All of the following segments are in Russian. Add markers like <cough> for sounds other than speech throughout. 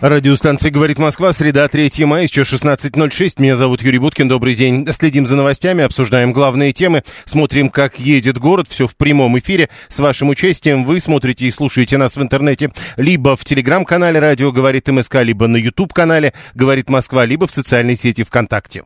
Радиостанция «Говорит Москва», среда, 3 мая, еще 16.06. Меня зовут Юрий Буткин, добрый день. Следим за новостями, обсуждаем главные темы, смотрим, как едет город, все в прямом эфире. С вашим участием вы смотрите и слушаете нас в интернете либо в телеграм-канале «Радио говорит МСК», либо на YouTube-канале «Говорит Москва», либо в социальной сети ВКонтакте.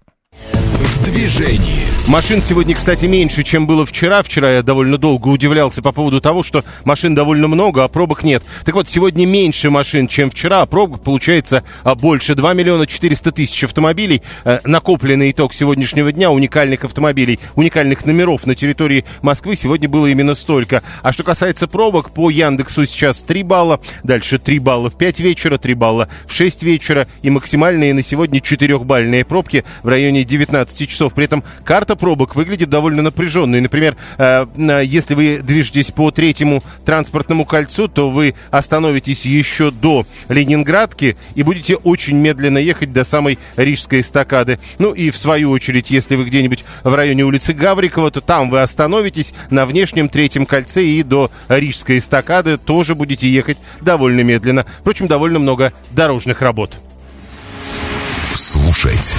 В движении. Машин сегодня, кстати, меньше, чем было вчера. Вчера я довольно долго удивлялся по поводу того, что машин довольно много, а пробок нет. Так вот, сегодня меньше машин, чем вчера, а пробок получается а, больше. 2 миллиона 400 тысяч автомобилей. Э, накопленный итог сегодняшнего дня уникальных автомобилей, уникальных номеров на территории Москвы сегодня было именно столько. А что касается пробок, по Яндексу сейчас 3 балла, дальше 3 балла в 5 вечера, 3 балла в 6 вечера и максимальные на сегодня 4-бальные пробки в районе 19 часов. При этом карта карта пробок выглядит довольно напряженной. Например, э, если вы движетесь по третьему транспортному кольцу, то вы остановитесь еще до Ленинградки и будете очень медленно ехать до самой Рижской эстакады. Ну и в свою очередь, если вы где-нибудь в районе улицы Гаврикова, то там вы остановитесь на внешнем третьем кольце и до Рижской эстакады тоже будете ехать довольно медленно. Впрочем, довольно много дорожных работ. Слушать.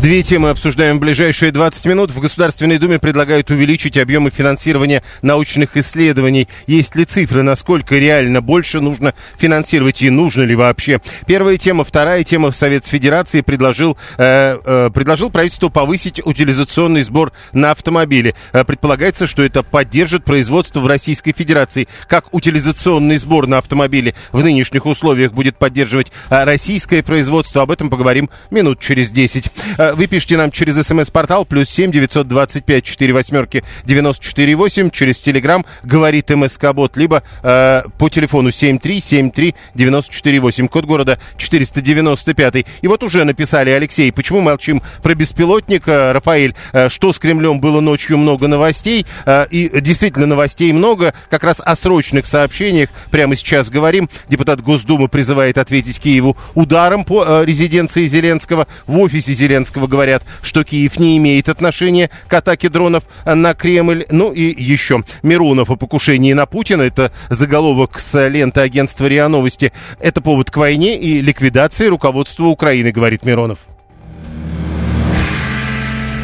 Две темы обсуждаем в ближайшие 20 минут. В Государственной Думе предлагают увеличить объемы финансирования научных исследований. Есть ли цифры, насколько реально больше нужно финансировать и нужно ли вообще? Первая тема. Вторая тема. Совет Федерации предложил, э, э, предложил правительству повысить утилизационный сбор на автомобили. Э, предполагается, что это поддержит производство в Российской Федерации. Как утилизационный сбор на автомобили в нынешних условиях будет поддерживать э, российское производство, об этом поговорим минут через 10. Вы пишите нам через смс-портал плюс семь девятьсот двадцать пять четыре восьмерки девяносто четыре восемь через телеграмм говорит МСК Бот, либо э, по телефону семь три семь три девяносто четыре восемь, код города четыреста девяносто пятый. И вот уже написали Алексей, почему молчим про беспилотник, Рафаэль, э, что с Кремлем было ночью? Много новостей, э, и действительно новостей много, как раз о срочных сообщениях прямо сейчас говорим. Депутат Госдумы призывает ответить Киеву ударом по э, резиденции Зеленского. В офисе Зеленского Зеленского говорят, что Киев не имеет отношения к атаке дронов на Кремль. Ну и еще Миронов о покушении на Путина. Это заголовок с ленты агентства РИА Новости. Это повод к войне и ликвидации руководства Украины, говорит Миронов.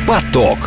Поток.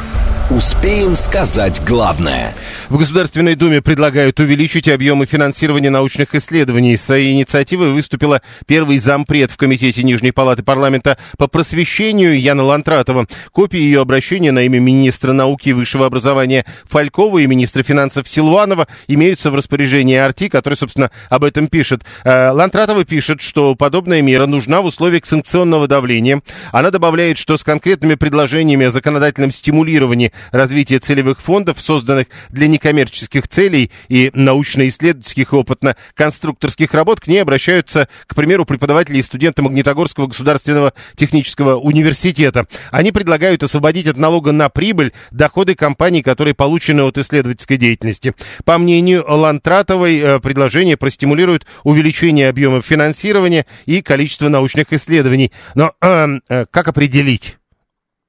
Успеем сказать главное. В Государственной Думе предлагают увеличить объемы финансирования научных исследований. С инициативой выступила первый зампред в Комитете Нижней Палаты парламента по просвещению Яна Лантратова. Копии ее обращения на имя министра науки и высшего образования Фалькова и министра финансов Силуанова имеются в распоряжении Арти, который, собственно, об этом пишет. Э, Лантратова пишет, что подобная мера нужна в условиях санкционного давления. Она добавляет, что с конкретными предложениями о законодательном стимулировании развития целевых фондов, созданных для некоммерческих целей и научно-исследовательских и опытно-конструкторских работ, к ней обращаются, к примеру, преподаватели и студенты Магнитогорского государственного технического университета. Они предлагают освободить от налога на прибыль доходы компаний, которые получены от исследовательской деятельности. По мнению Лантратовой, э, предложение простимулирует увеличение объемов финансирования и количества научных исследований. Но э, э, как определить?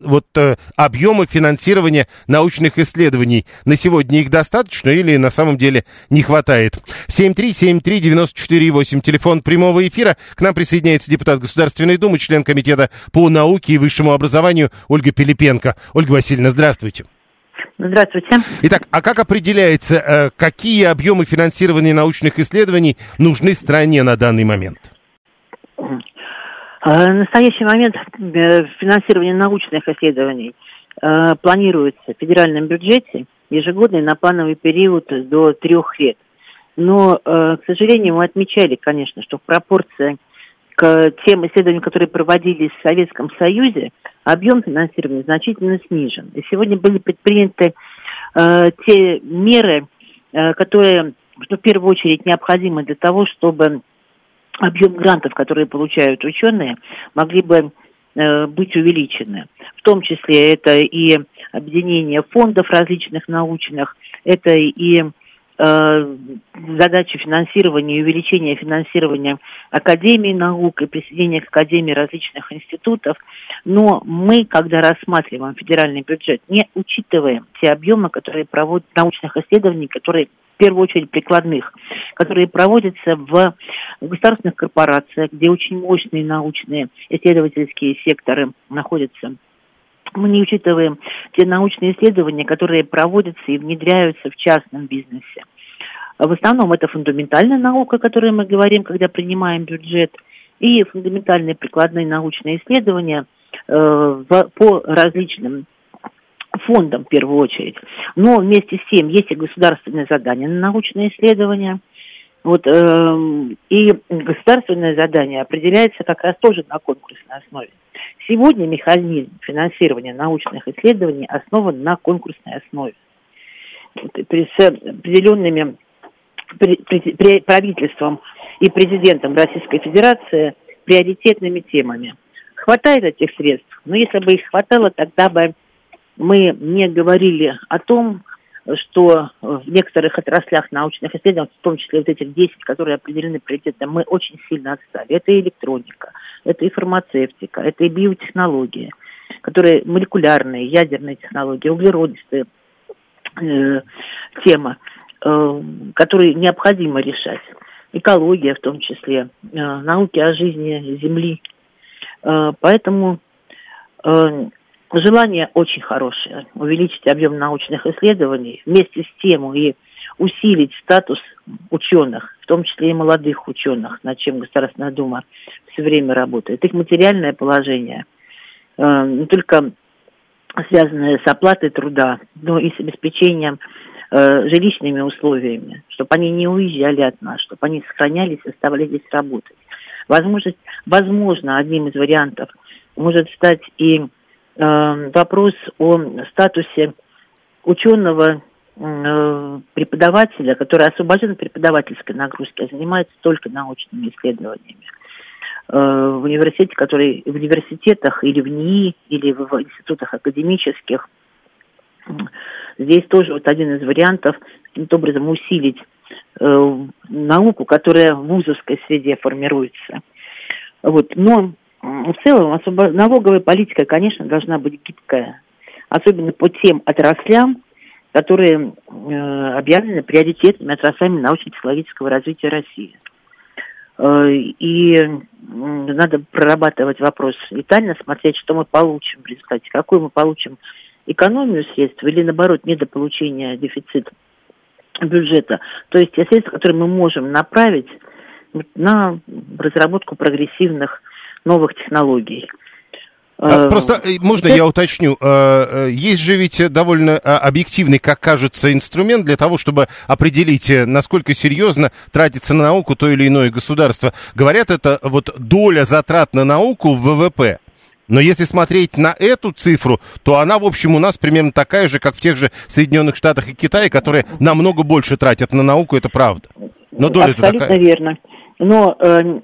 Вот э, объемы финансирования научных исследований. На сегодня их достаточно или на самом деле не хватает? 7373948, телефон прямого эфира. К нам присоединяется депутат Государственной Думы, член Комитета по науке и высшему образованию Ольга Пилипенко. Ольга Васильевна, здравствуйте. Здравствуйте. Итак, а как определяется, э, какие объемы финансирования научных исследований нужны стране на данный момент? В э, настоящий момент э, финансирование научных исследований э, планируется в федеральном бюджете ежегодный на плановый период до трех лет. Но, к сожалению, мы отмечали, конечно, что в пропорции к тем исследованиям, которые проводились в Советском Союзе, объем финансирования значительно снижен. И сегодня были предприняты те меры, которые, что в первую очередь необходимы для того, чтобы объем грантов, которые получают ученые, могли бы э, быть увеличены. В том числе это и объединение фондов различных научных, это и э, задачи финансирования и увеличения финансирования Академии наук и присоединения к Академии различных институтов. Но мы, когда рассматриваем федеральный бюджет, не учитываем те объемы, которые проводят научных исследований, которые первую очередь прикладных, которые проводятся в государственных корпорациях, где очень мощные научные исследовательские секторы находятся мы не учитываем те научные исследования, которые проводятся и внедряются в частном бизнесе. В основном это фундаментальная наука, о которой мы говорим, когда принимаем бюджет, и фундаментальные прикладные научные исследования э, в, по различным фондам в первую очередь. Но вместе с тем есть и государственные задания на научные исследования. Вот, э, и государственное задание определяется как раз тоже на конкурсной основе. Сегодня механизм финансирования научных исследований основан на конкурсной основе. С определенными правительством и президентом Российской Федерации приоритетными темами. Хватает этих средств? Но если бы их хватало, тогда бы мы не говорили о том, что в некоторых отраслях научных исследований, в том числе вот этих 10, которые определены приоритетом, мы очень сильно отстали. Это и электроника, это и фармацевтика, это и биотехнологии, которые молекулярные, ядерные технологии, углеродистые э, тема, э, которые необходимо решать. Экология в том числе, э, науки о жизни Земли. Э, поэтому э, желание очень хорошее увеличить объем научных исследований, вместе с тем и усилить статус ученых, в том числе и молодых ученых, над чем Государственная Дума все время работает. Их материальное положение э, не только связанное с оплатой труда, но и с обеспечением э, жилищными условиями, чтобы они не уезжали от нас, чтобы они сохранялись и оставались здесь работать. Возможность, возможно, одним из вариантов может стать и вопрос о статусе ученого э, преподавателя, который освобожден от преподавательской нагрузки, а занимается только научными исследованиями э, в университете, который в университетах или в НИИ, или в институтах академических. Здесь тоже вот один из вариантов каким-то образом усилить э, науку, которая в вузовской среде формируется. Вот. Но в целом особо, налоговая политика, конечно, должна быть гибкая, особенно по тем отраслям, которые э, объявлены приоритетными отраслями научно-технологического развития России. Э, и э, надо прорабатывать вопрос детально, смотреть, что мы получим в результате, какую мы получим экономию средств или, наоборот, недополучение дефицита бюджета. То есть те средства, которые мы можем направить на разработку прогрессивных новых технологий. А, э, просто э, можно я уточню? Э, есть же ведь довольно объективный, как кажется, инструмент для того, чтобы определить, насколько серьезно тратится на науку то или иное государство. Говорят, это вот доля затрат на науку в ВВП. Но если смотреть на эту цифру, то она, в общем, у нас примерно такая же, как в тех же Соединенных Штатах и Китае, которые намного больше тратят на науку, это правда. Но доля Абсолютно такая. верно. Но э,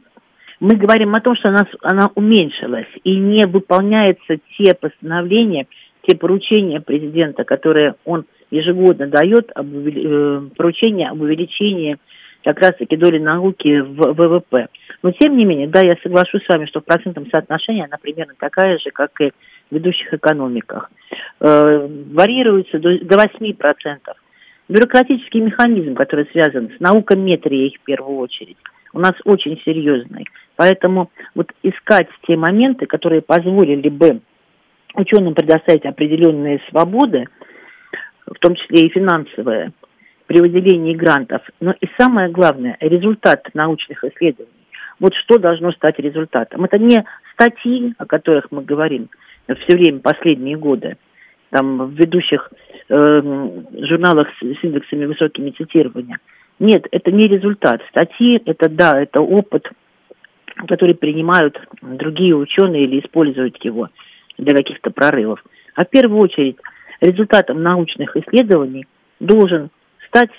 мы говорим о том, что она, она уменьшилась и не выполняются те постановления, те поручения президента, которые он ежегодно дает, об, э, поручения об увеличении как раз-таки доли науки в ВВП. Но тем не менее, да, я соглашусь с вами, что в процентном соотношении она примерно такая же, как и в ведущих экономиках. Э, варьируется до, до 8%. Бюрократический механизм, который связан с наукометрией в первую очередь, у нас очень серьезный. Поэтому вот искать те моменты, которые позволили бы ученым предоставить определенные свободы, в том числе и финансовые, при выделении грантов. Но и самое главное, результат научных исследований. Вот что должно стать результатом. Это не статьи, о которых мы говорим все время, последние годы, там, в ведущих э, журналах с индексами высокими цитирования. Нет, это не результат. Статьи, это да, это опыт, который принимают другие ученые или используют его для каких-то прорывов. А в первую очередь результатом научных исследований должен стать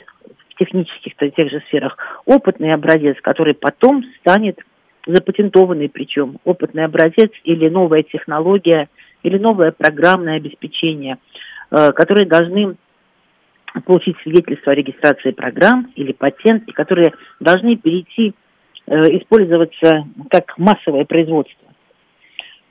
в технических тех же сферах, опытный образец, который потом станет запатентованный причем, опытный образец или новая технология, или новое программное обеспечение, э, которые должны получить свидетельство о регистрации программ или патент, и которые должны перейти, использоваться как массовое производство.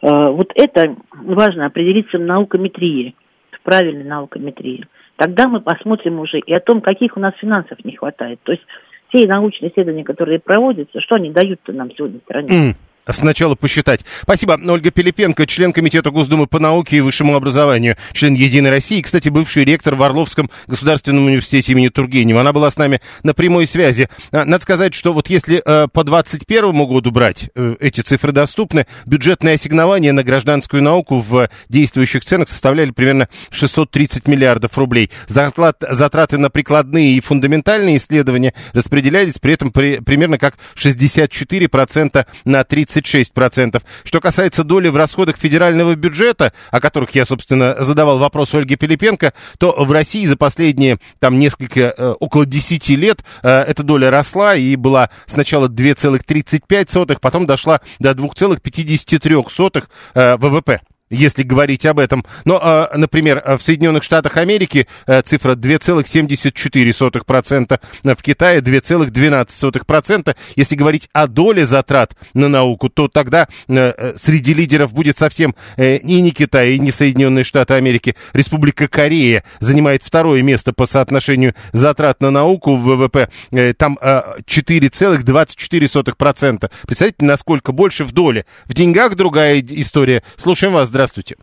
Э, вот это важно определиться в наукометрии, в правильной наукометрии. Тогда мы посмотрим уже и о том, каких у нас финансов не хватает. То есть те научные исследования, которые проводятся, что они дают-то нам сегодня в стране? Сначала посчитать. Спасибо. Ольга Пилипенко, член Комитета Госдумы по науке и высшему образованию, член Единой России, кстати, бывший ректор в Орловском государственном университете имени Тургенева. Она была с нами на прямой связи. А, надо сказать, что вот если э, по 2021 году брать, э, эти цифры доступны, бюджетные ассигнования на гражданскую науку в действующих ценах составляли примерно 630 миллиардов рублей. Затрат, затраты на прикладные и фундаментальные исследования распределялись при этом при, примерно как 64% на 30 36%. Что касается доли в расходах федерального бюджета, о которых я, собственно, задавал вопрос Ольге Пилипенко, то в России за последние там несколько, э, около 10 лет э, эта доля росла и была сначала 2,35, потом дошла до 2,53 э, ВВП если говорить об этом. Но, а, например, в Соединенных Штатах Америки э, цифра 2,74%, в Китае 2,12%. Если говорить о доле затрат на науку, то тогда э, э, среди лидеров будет совсем и не Китай, и не Соединенные Штаты Америки. Республика Корея занимает второе место по соотношению затрат на науку в ВВП. Там 4,24%. Представляете, насколько больше в доле. В деньгах другая история. Слушаем вас. Здравствуйте.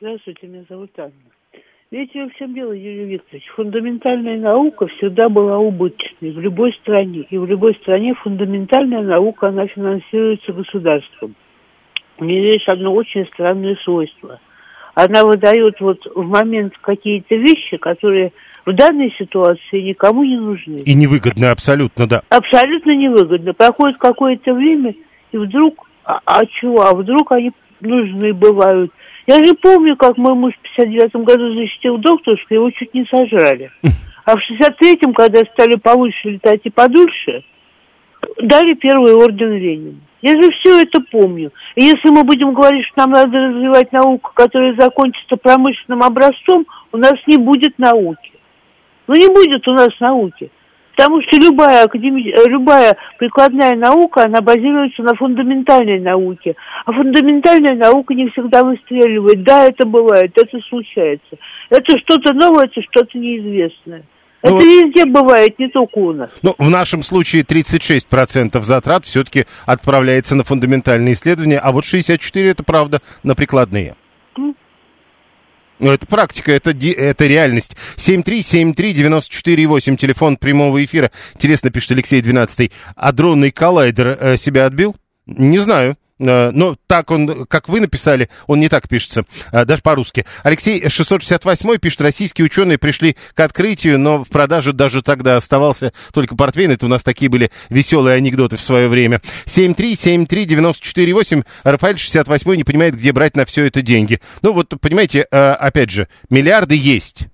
Здравствуйте. Меня зовут Анна. Видите, в чем дело, Юрий Викторович? Фундаментальная наука всегда была убыточной в любой стране. И в любой стране фундаментальная наука, она финансируется государством. У нее есть одно очень странное свойство. Она выдает вот в момент какие-то вещи, которые в данной ситуации никому не нужны. И невыгодно абсолютно, да. Абсолютно невыгодно. Проходит какое-то время, и вдруг, а, а чего, а вдруг они нужны бывают. Я же помню, как мой муж в 59 году защитил докторскую, его чуть не сожрали. <laughs> А в 63-м, когда стали повыше летать и подольше, дали первый орден Ленина. Я же все это помню. И если мы будем говорить, что нам надо развивать науку, которая закончится промышленным образцом, у нас не будет науки. Ну, не будет у нас науки. Потому что любая, академи... любая прикладная наука, она базируется на фундаментальной науке. А фундаментальная наука не всегда выстреливает. Да, это бывает, это случается. Это что-то новое, это что-то неизвестное. Ну, это везде бывает, не только у нас. Ну, в нашем случае 36% затрат все-таки отправляется на фундаментальные исследования, а вот 64% это правда на прикладные. Ну, это практика, это, это реальность. 7373948, телефон прямого эфира. Интересно, пишет Алексей 12 А дронный коллайдер э, себя отбил? Не знаю. Э, но так он, как вы написали, он не так пишется, э, даже по-русски. Алексей 668 пишет, российские ученые пришли к открытию, но в продаже даже тогда оставался только портвейн. Это у нас такие были веселые анекдоты в свое время. 7373948, Рафаэль 68 не понимает, где брать на все это деньги. Ну вот, понимаете, э, опять же, миллиарды есть.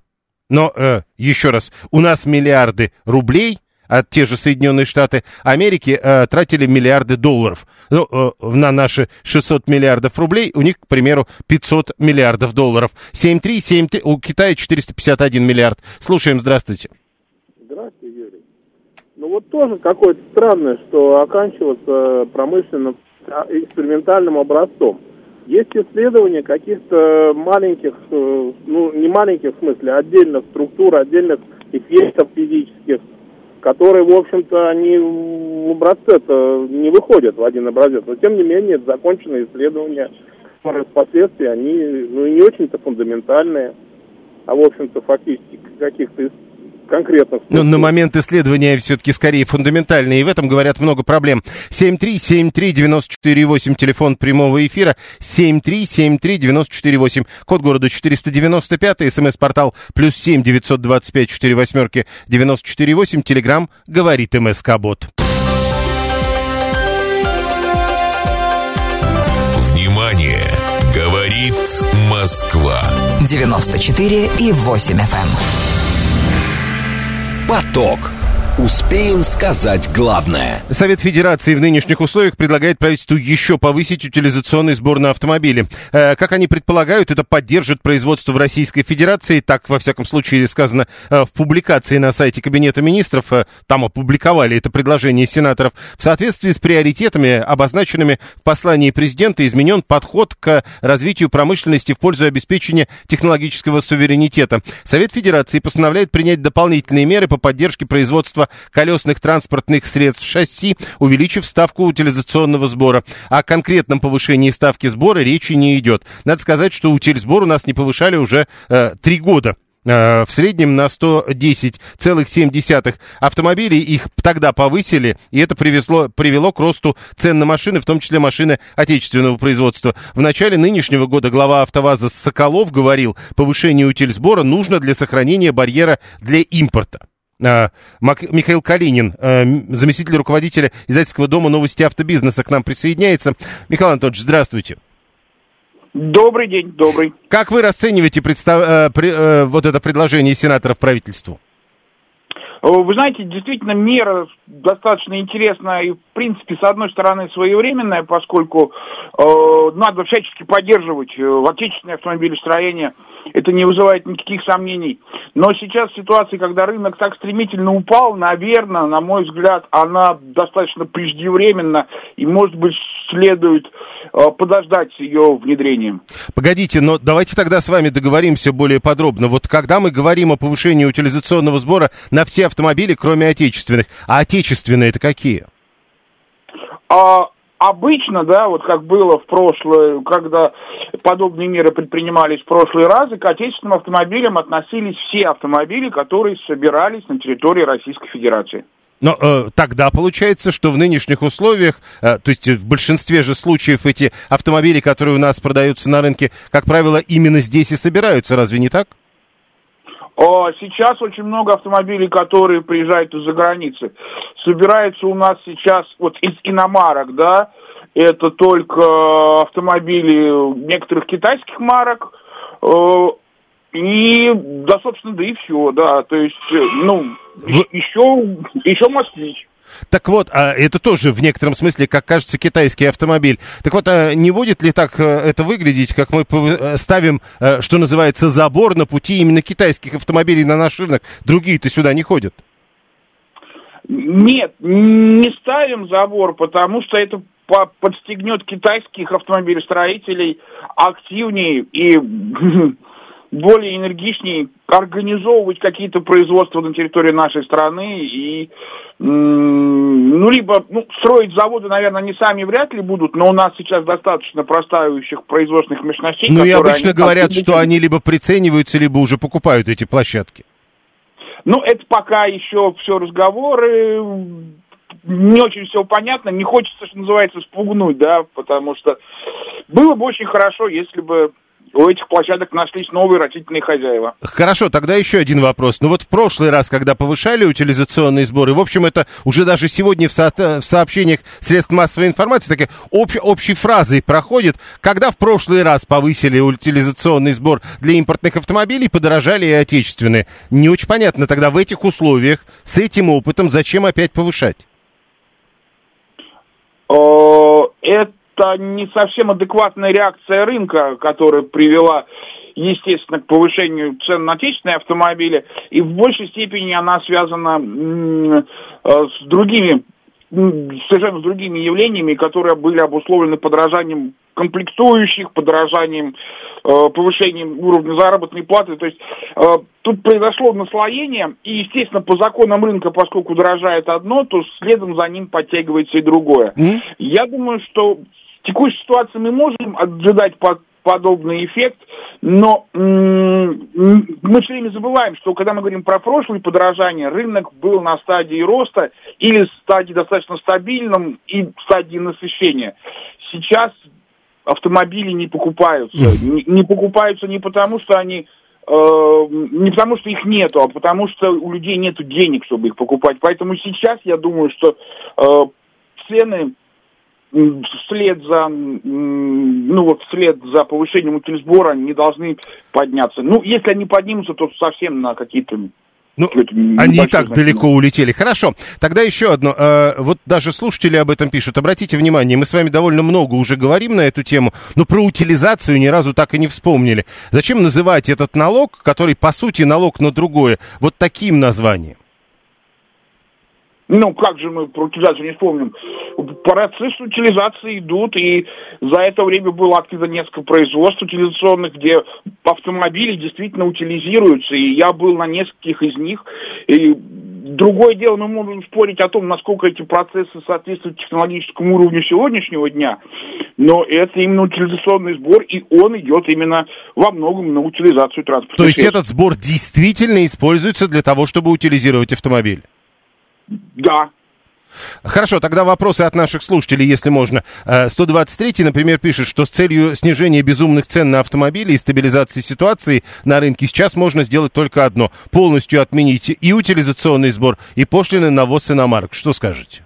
Но, еще раз, у нас миллиарды рублей – а те же Соединенные Штаты Америки э, тратили миллиарды долларов. Ну, э, на наши 600 миллиардов рублей, у них, к примеру, 500 миллиардов долларов. 7,3, 7,3, у Китая 451 миллиард. Слушаем, здравствуйте. Здравствуйте, Юрий. Ну вот тоже какое-то странное, что оканчиваться промышленным а, экспериментальным образцом. Есть исследования каких-то маленьких, э, ну не маленьких в смысле, отдельных структур, отдельных эффектов физических, которые, в общем-то, они в образце-то не выходят в один образец. Но, тем не менее, это законченные исследования, которые впоследствии, они ну, не очень-то фундаментальные, а, в общем-то, фактически каких-то конкретных. Но на момент исследования все-таки скорее фундаментальные, и в этом говорят много проблем. 7373948, телефон прямого эфира, 7373948, код города 495, смс-портал плюс 7 925 4 восьмерки 948, телеграмм говорит МСК-бот. Внимание! Говорит Москва. 94 и 8 FM. Поток. Успеем сказать главное. Совет Федерации в нынешних условиях предлагает правительству еще повысить утилизационный сбор на автомобили. Э, как они предполагают, это поддержит производство в Российской Федерации. Так, во всяком случае, сказано э, в публикации на сайте Кабинета министров. Э, там опубликовали это предложение сенаторов. В соответствии с приоритетами, обозначенными в послании президента, изменен подход к развитию промышленности в пользу обеспечения технологического суверенитета. Совет Федерации постановляет принять дополнительные меры по поддержке производства колесных транспортных средств шасси, увеличив ставку утилизационного сбора. О конкретном повышении ставки сбора речи не идет. Надо сказать, что утильсбор у нас не повышали уже э, три года э, в среднем на 110,7 автомобилей. Их тогда повысили, и это привезло, привело к росту цен на машины, в том числе машины отечественного производства. В начале нынешнего года глава АвтоВАЗа Соколов говорил, повышение утильсбора нужно для сохранения барьера для импорта. А, Михаил Калинин, э, заместитель руководителя издательского дома новости автобизнеса, к нам присоединяется. Михаил Анатольевич, здравствуйте. Добрый день, добрый. Как вы расцениваете представ... Э, э, вот это предложение сенаторов правительству? Вы знаете, действительно, мера достаточно интересная и, принципе, с одной стороны, своевременная, поскольку э, надо всячески поддерживать э, отечественное автомобилестроение. Это не вызывает никаких сомнений. Но сейчас ситуация, когда рынок так стремительно упал, наверное, на мой взгляд, она достаточно преждевременна и, может быть, следует э, подождать ее внедрением. Погодите, но давайте тогда с вами договоримся более подробно. Вот когда мы говорим о повышении утилизационного сбора на все автомобили, кроме отечественных, а отечественные это какие? А, обычно, да, вот как было в прошлое, когда подобные меры предпринимались в прошлые разы, к отечественным автомобилям относились все автомобили, которые собирались на территории Российской Федерации. Но э, тогда получается, что в нынешних условиях, э, то есть в большинстве же случаев эти автомобили, которые у нас продаются на рынке, как правило, именно здесь и собираются, разве не так? Сейчас очень много автомобилей, которые приезжают из-за границы. Собирается у нас сейчас вот из иномарок, да, это только автомобили некоторых китайских марок, э, и, да, собственно, да и все, да, то есть, э, ну, Вы... еще, еще москвич. Так вот, а это тоже в некотором смысле, как кажется, китайский автомобиль. Так вот, а не будет ли так э, это выглядеть, как мы э, ставим, э, что называется, забор на пути именно китайских автомобилей на наш рынок? Другие-то сюда не ходят. Нет, не ставим забор, потому что это подстегнет китайских автомобилестроителей активнее и <laughs> более энергичнее организовывать какие-то производства на территории нашей страны и ну, либо, ну, строить заводы, наверное, они сами вряд ли будут, но у нас сейчас достаточно простаивающих производственных мощностей. Ну, и обычно говорят, что они либо прицениваются, либо уже покупают эти площадки. Ну, это пока еще все разговоры, не очень все понятно, не хочется, что называется, спугнуть, да, потому что было бы очень хорошо, если бы у этих площадок нашлись новые растительные хозяева. Хорошо, тогда еще один вопрос. Ну вот в прошлый раз, когда повышали утилизационные сборы, в общем, это уже даже сегодня в, со в сообщениях средств массовой информации такая общ общей фразой проходит, когда в прошлый раз повысили утилизационный сбор для импортных автомобилей, подорожали и отечественные. Не очень понятно тогда в этих условиях, с этим опытом, зачем опять повышать? Это это не совсем адекватная реакция рынка, которая привела естественно, к повышению цен на отечественные автомобили, и в большей степени она связана э, с другими, совершенно с другими явлениями, которые были обусловлены подражанием комплектующих, подражанием, э, повышением уровня заработной платы. То есть э, тут произошло наслоение, и, естественно, по законам рынка, поскольку дорожает одно, то следом за ним подтягивается и другое. Mm-hmm. Я думаю, что текущей ситуации мы можем ожидать подобный эффект, но мы все время забываем, что когда мы говорим про прошлые подорожания, рынок был на стадии роста или стадии достаточно стабильном и стадии насыщения. Сейчас автомобили не покупаются. Не, не покупаются не потому, что они э, не потому, что их нету, а потому, что у людей нету денег, чтобы их покупать. Поэтому сейчас я думаю, что э, цены вслед за, ну вот вслед за повышением утильсбора не должны подняться. Ну, если они поднимутся, то совсем на какие-то Ну, они и так значение. далеко улетели. Хорошо. Тогда еще одно. Э, вот даже слушатели об этом пишут. Обратите внимание, мы с вами довольно много уже говорим на эту тему, но про утилизацию ни разу так и не вспомнили. Зачем называть этот налог, который по сути налог на другое, вот таким названием? Ну, как же мы про утилизацию не вспомним? Процессы утилизации идут, и за это время было открыто несколько производств утилизационных, где автомобили действительно утилизируются, и я был на нескольких из них. И другое дело, мы можем спорить о том, насколько эти процессы соответствуют технологическому уровню сегодняшнего дня, но это именно утилизационный сбор, и он идет именно во многом на утилизацию транспорта. То есть этот сбор действительно используется для того, чтобы утилизировать автомобиль? Да. Хорошо, тогда вопросы от наших слушателей, если можно. 123, э, например, пишет, что с целью снижения безумных цен на автомобили и стабилизации ситуации на рынке сейчас можно сделать только одно. Полностью отменить и утилизационный сбор, и пошлины на ввоз иномарок. Что скажете?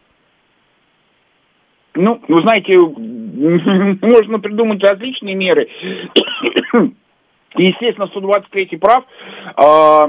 Ну, вы знаете, <laughs> можно придумать различные меры. Естественно, 123 прав. Э,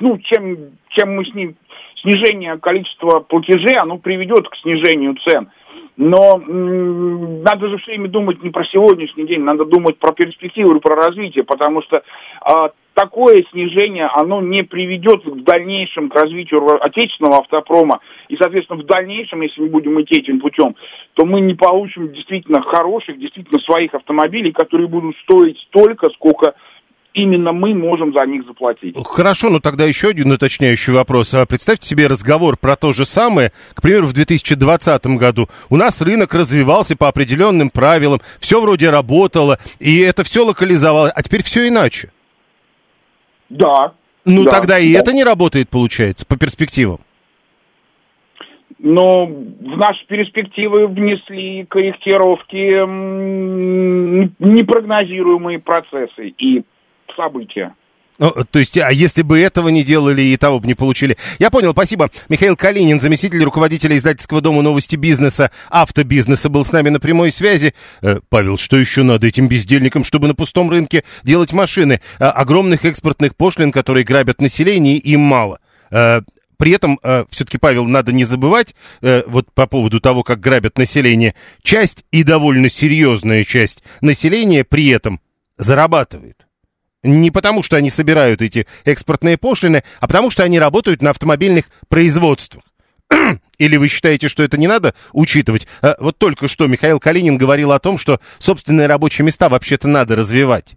ну, чем, чем мы с ним снижение количества платежей, оно приведет к снижению цен. Но м- надо же все время думать не про сегодняшний день, надо думать про перспективу и про развитие, потому что а, такое снижение, оно не приведет в дальнейшем к развитию отечественного автопрома. И, соответственно, в дальнейшем, если мы будем идти этим путем, то мы не получим действительно хороших, действительно своих автомобилей, которые будут стоить столько, сколько именно мы можем за них заплатить. Хорошо, но тогда еще один уточняющий вопрос. А представьте себе разговор про то же самое, к примеру, в 2020 году. У нас рынок развивался по определенным правилам, все вроде работало, и это все локализовалось, а теперь все иначе. Да. Ну да, тогда и да. это не работает, получается, по перспективам. Но в наши перспективы внесли корректировки непрогнозируемые процессы. И события. Ну, то есть, а если бы этого не делали и того бы не получили? Я понял, спасибо. Михаил Калинин, заместитель руководителя издательского дома новости бизнеса, автобизнеса, был с нами на прямой связи. Э, Павел, что еще надо этим бездельникам, чтобы на пустом рынке делать машины? Э, огромных экспортных пошлин, которые грабят население, им мало. Э, при этом, э, все-таки, Павел, надо не забывать, э, вот по поводу того, как грабят население, часть и довольно серьезная часть населения при этом зарабатывает. Не потому, что они собирают эти экспортные пошлины, а потому, что они работают на автомобильных производствах. <clears throat> Или вы считаете, что это не надо учитывать? А, вот только что Михаил Калинин говорил о том, что собственные рабочие места вообще-то надо развивать.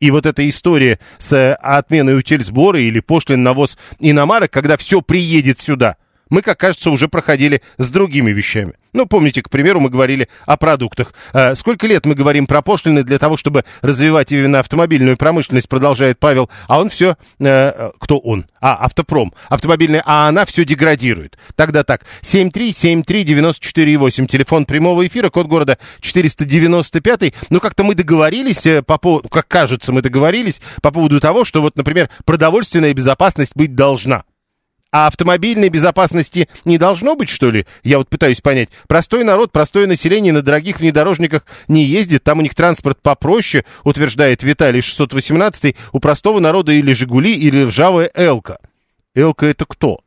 И вот эта история с э, отменой утильсбора или пошлин на ввоз иномарок, когда все приедет сюда – мы, как кажется, уже проходили с другими вещами. Ну, помните, к примеру, мы говорили о продуктах. А сколько лет мы говорим про пошлины для того, чтобы развивать именно автомобильную промышленность, продолжает Павел, а он все... Э, кто он? А, автопром. Автомобильная, а она все деградирует. Тогда так, 7373948, телефон прямого эфира, код города 495. Ну, как-то мы договорились э, по поводу, как кажется, мы договорились по поводу того, что вот, например, продовольственная безопасность быть должна. А автомобильной безопасности не должно быть, что ли? Я вот пытаюсь понять. Простой народ, простое население на дорогих внедорожниках не ездит, там у них транспорт попроще, утверждает Виталий 618 у простого народа или «Жигули», или ржавая «Элка». «Элка» это кто?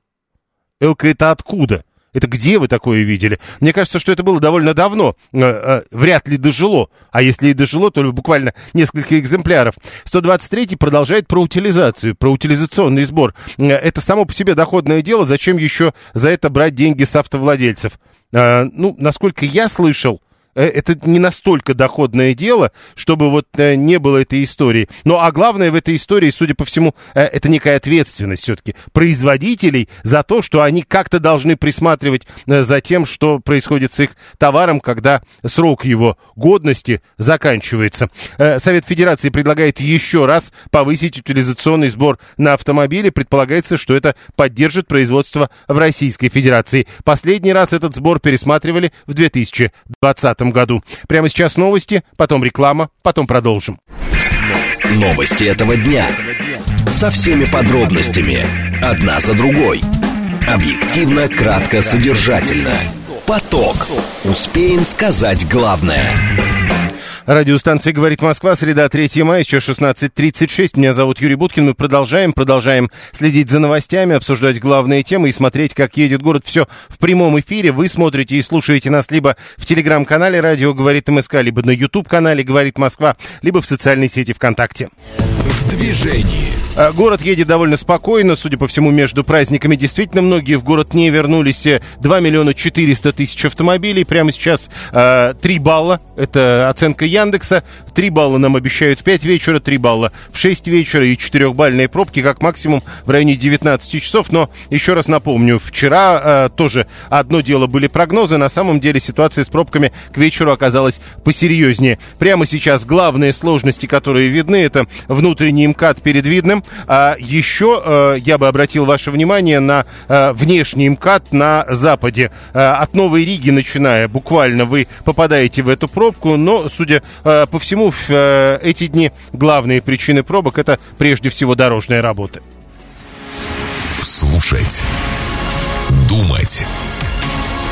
«Элка» это откуда? Это где вы такое видели? Мне кажется, что это было довольно давно. Э, э, вряд ли дожило. А если и дожило, то буквально несколько экземпляров. 123 продолжает про утилизацию, про утилизационный сбор. Э, это само по себе доходное дело. Зачем еще за это брать деньги с автовладельцев? Ну, насколько я слышал, это не настолько доходное дело, чтобы вот э, не было этой истории. Ну, а главное в этой истории, судя по всему, э, это некая ответственность все-таки производителей за то, что они как-то должны присматривать за тем, что происходит с их товаром, когда срок его годности заканчивается. Совет Федерации предлагает еще раз повысить утилизационный сбор на автомобили. Предполагается, что это поддержит производство в Российской Федерации. Последний раз этот сбор пересматривали в 2020 году. Прямо сейчас новости, потом реклама, потом продолжим. Новости этого дня. Со всеми подробностями. Одна за другой. Объективно, кратко, содержательно. Поток. Успеем сказать главное. Радиостанция «Говорит Москва», среда 3 мая, сейчас 16.36. Меня зовут Юрий Буткин. Мы продолжаем, продолжаем следить за новостями, обсуждать главные темы и смотреть, как едет город. Все в прямом эфире. Вы смотрите и слушаете нас либо в телеграм-канале «Радио говорит МСК», либо на YouTube-канале «Говорит Москва», либо в социальной сети ВКонтакте. В движении. А, Город едет довольно спокойно, судя по всему, между праздниками. Действительно, многие в город не вернулись. 2 миллиона 400 тысяч автомобилей. Прямо сейчас э, 3 балла. Это оценка Яндекса. 3 балла нам обещают в 5 вечера, 3 балла в 6 вечера и 4-бальные пробки, как максимум в районе 19 часов. Но, еще раз напомню, вчера э, тоже одно дело были прогнозы. На самом деле ситуация с пробками к вечеру оказалась посерьезнее. Прямо сейчас главные сложности, которые видны, это внутренний МКАД перед Видным. А еще э, я бы обратил ваше внимание на э, внешний МКАД на западе. Э, от Новой Риги начиная, буквально вы попадаете в эту пробку, но, судя э, по всему, в э, эти дни главные причины пробок это прежде всего дорожные работы. Слушать. Думать.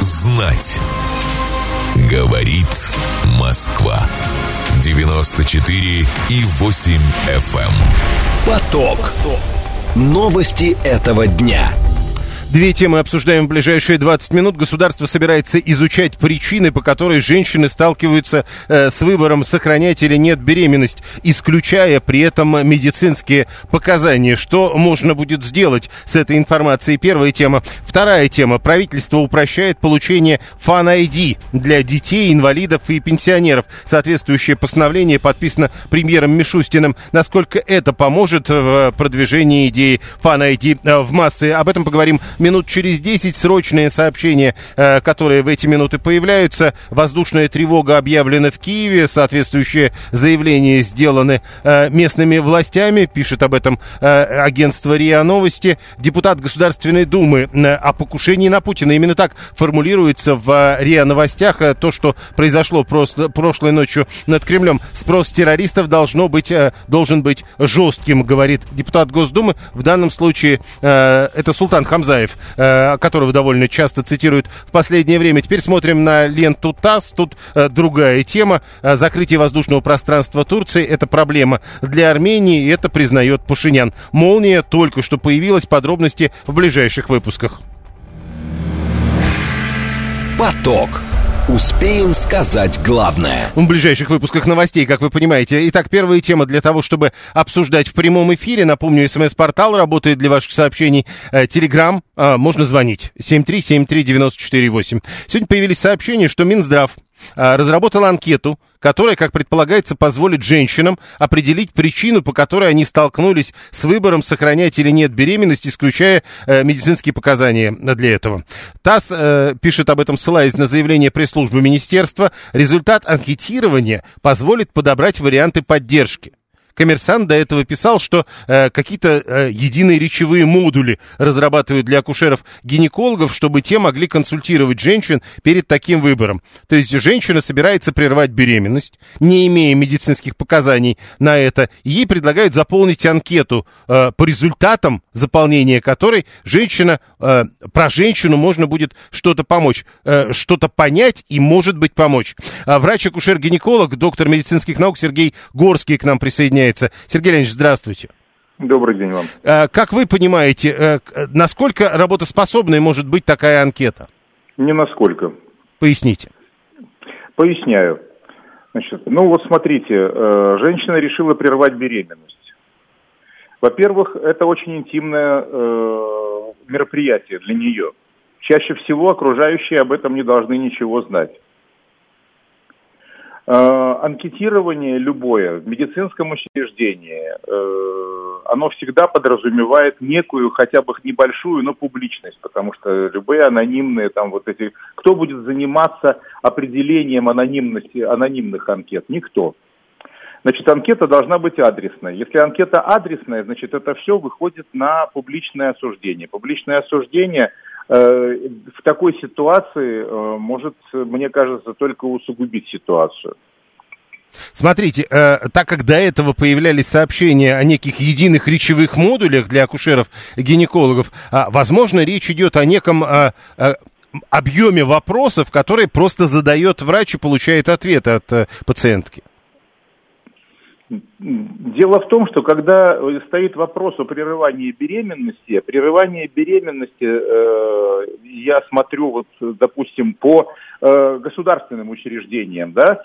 Знать. Говорит Москва. 94 и 8 FM. Поток. Новости этого дня. Две темы обсуждаем в ближайшие 20 минут. Государство собирается изучать причины, по которой женщины сталкиваются э, с выбором сохранять или нет беременность, исключая при этом медицинские показания. Что можно будет сделать с этой информацией? Первая тема. Вторая тема. Правительство упрощает получение фан-ID для детей, инвалидов и пенсионеров. Соответствующее постановление подписано премьером Мишустиным. Насколько это поможет в продвижении идеи фан-ID э, в массы? Об этом поговорим минут через 10 срочные сообщения, э, которые в эти минуты появляются. Воздушная тревога объявлена в Киеве, соответствующие заявления сделаны э, местными властями, пишет об этом э, агентство РИА Новости. Депутат Государственной Думы о покушении на Путина. Именно так формулируется в РИА Новостях то, что произошло просто, прошлой ночью над Кремлем. Спрос террористов должно быть, должен быть жестким, говорит депутат Госдумы. В данном случае это Султан Хамзаев, э, которого довольно часто цитируют в последнее время. Теперь смотрим на ленту ТАСС. Тут э, другая тема. Э, закрытие воздушного пространства Турции – это проблема для Армении, и это признает Пашинян. Молния только что появилась. Подробности в ближайших выпусках. Поток. Успеем сказать главное. В ближайших выпусках новостей, как вы понимаете. Итак, первая тема для того, чтобы обсуждать в прямом эфире. Напомню, смс-портал работает для ваших сообщений. Телеграм, э, можно звонить. 7373948. Сегодня появились сообщения, что Минздрав э, разработал анкету, которая, как предполагается, позволит женщинам определить причину, по которой они столкнулись с выбором, сохранять или нет беременность, исключая э, медицинские показания для этого. ТАСС э, пишет об этом, ссылаясь на заявление пресс-службы министерства. Результат анкетирования позволит подобрать варианты поддержки. Коммерсант до этого писал, что э, какие-то э, единые речевые модули разрабатывают для акушеров-гинекологов, чтобы те могли консультировать женщин перед таким выбором. То есть женщина собирается прервать беременность, не имея медицинских показаний на это, и ей предлагают заполнить анкету, э, по результатам заполнения которой женщина, э, про женщину можно будет что-то помочь, э, что-то понять и, может быть, помочь. А врач-акушер-гинеколог, доктор медицинских наук Сергей Горский к нам присоединяется присоединяется. Сергей Леонидович, здравствуйте. Добрый день вам. А, как вы понимаете, э, насколько работоспособной может быть такая анкета? Не насколько. Поясните. Поясняю. Значит, ну вот смотрите, э, женщина решила прервать беременность. Во-первых, это очень интимное э, мероприятие для нее. Чаще всего окружающие об этом не должны ничего знать. Э, анкетирование любое в медицинском учреждении, э, оно всегда подразумевает некую, хотя бы небольшую, но публичность, потому что любые анонимные там вот эти... Кто будет заниматься определением анонимности, анонимных анкет? Никто. Значит, анкета должна быть адресной. Если анкета адресная, значит, это все выходит на публичное осуждение. Публичное осуждение в такой ситуации э, может, мне кажется, только усугубить ситуацию. Смотрите, э, так как до этого появлялись сообщения о неких единых речевых модулях для акушеров-гинекологов, э, возможно, речь идет о неком э, э, объеме вопросов, которые просто задает врач и получает ответы от э, пациентки. Дело в том, что когда стоит вопрос о прерывании беременности, прерывание беременности, э, я смотрю вот, допустим, по э, государственным учреждениям, да,